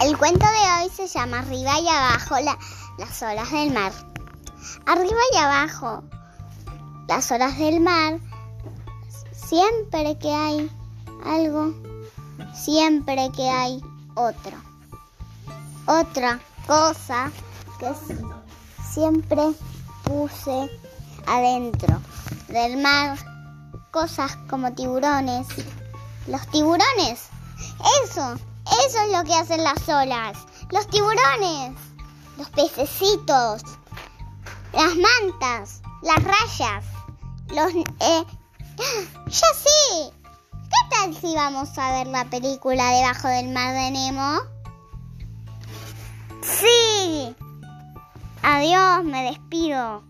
El cuento de hoy se llama Arriba y abajo las olas del mar. Arriba y abajo las olas del mar, siempre que hay algo, siempre que hay otro. Otra cosa que siempre puse adentro del mar, cosas como tiburones. Los tiburones, eso eso es lo que hacen las olas. Los tiburones, los pececitos, las mantas, las rayas, los... Eh, ya sé. ¿Qué tal si vamos a ver la película Debajo del Mar de Nemo? Sí. Adiós, me despido.